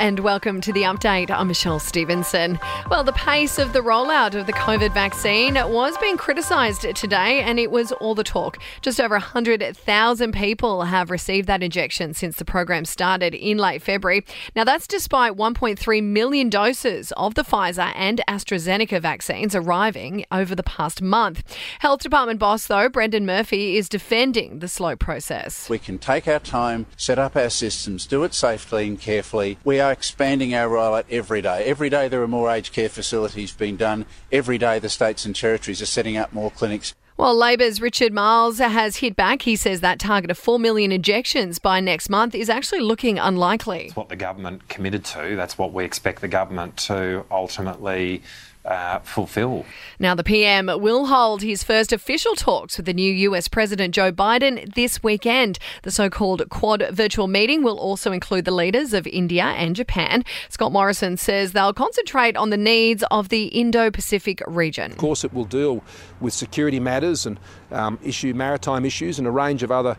and welcome to the update. I'm Michelle Stevenson. Well, the pace of the rollout of the COVID vaccine was being criticised today, and it was all the talk. Just over 100,000 people have received that injection since the program started in late February. Now, that's despite 1.3 million doses of the Pfizer and AstraZeneca vaccines arriving over the past month. Health Department boss, though, Brendan Murphy, is defending the slow process. We can take our time, set up our systems, do it safely and carefully. We are expanding our rollout every day. Every day there are more aged care facilities being done. Every day the states and territories are setting up more clinics. Well, Labor's Richard Marles has hit back. He says that target of 4 million injections by next month is actually looking unlikely. It's what the government committed to. That's what we expect the government to ultimately uh, fulfill. Now, the PM will hold his first official talks with the new US President Joe Biden this weekend. The so called Quad virtual meeting will also include the leaders of India and Japan. Scott Morrison says they'll concentrate on the needs of the Indo Pacific region. Of course, it will deal with security matters and um, issue maritime issues and a range of other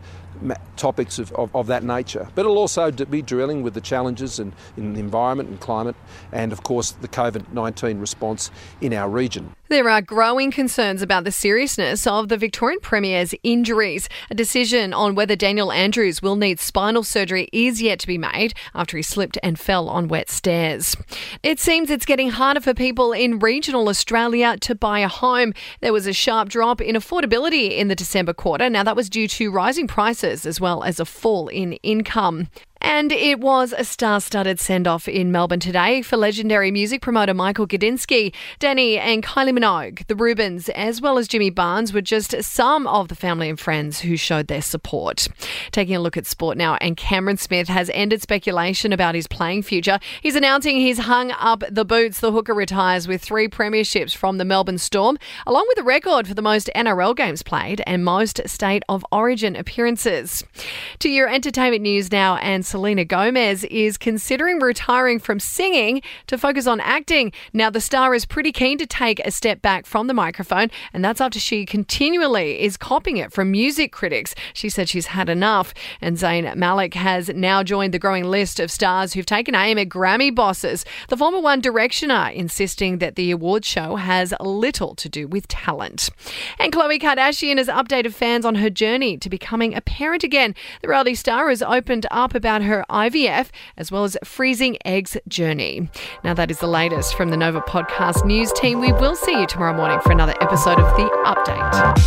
topics of, of, of, that nature. But it'll also be drilling with the challenges in, in the environment and climate, and of course the COVID 19 response in our region. There are growing concerns about the seriousness of the Victorian Premier's injuries. A decision on whether Daniel Andrews will need spinal surgery is yet to be made after he slipped and fell on wet stairs. It seems it's getting harder for people in regional Australia to buy a home. There was a sharp drop in affordability in the December quarter. Now, that was due to rising prices as well as a fall in income. And it was a star studded send off in Melbourne today for legendary music promoter Michael Gudinski. Dannii and Kylie Minogue, the Rubens, as well as Jimmy Barnes were just some of the family and friends who showed their support. Taking a look at sport now, and Cameron Smith has ended speculation about his playing future. He's announcing he's hung up the boots. The hooker retires with three premierships from the Melbourne Storm, along with a record for the most NRL games played and most state of origin appearances. To your entertainment news now, and Selena Gomez is considering retiring from singing to focus on acting. Now, the star is pretty keen to take a step back from the microphone, and that's after she continually is copying it from music critics. She said she's had enough. And Zayn Malik has now joined the growing list of stars who've taken aim at Grammy bosses. The former One Directioner insisting that the awards show has little to do with talent. And Khloe Kardashian has updated fans on her journey to becoming a parent again. The reality star has opened up about her IVF as well as freezing eggs journey. Now, that is the latest from the Nova Podcast News team. We will see you tomorrow morning for another episode of The Update.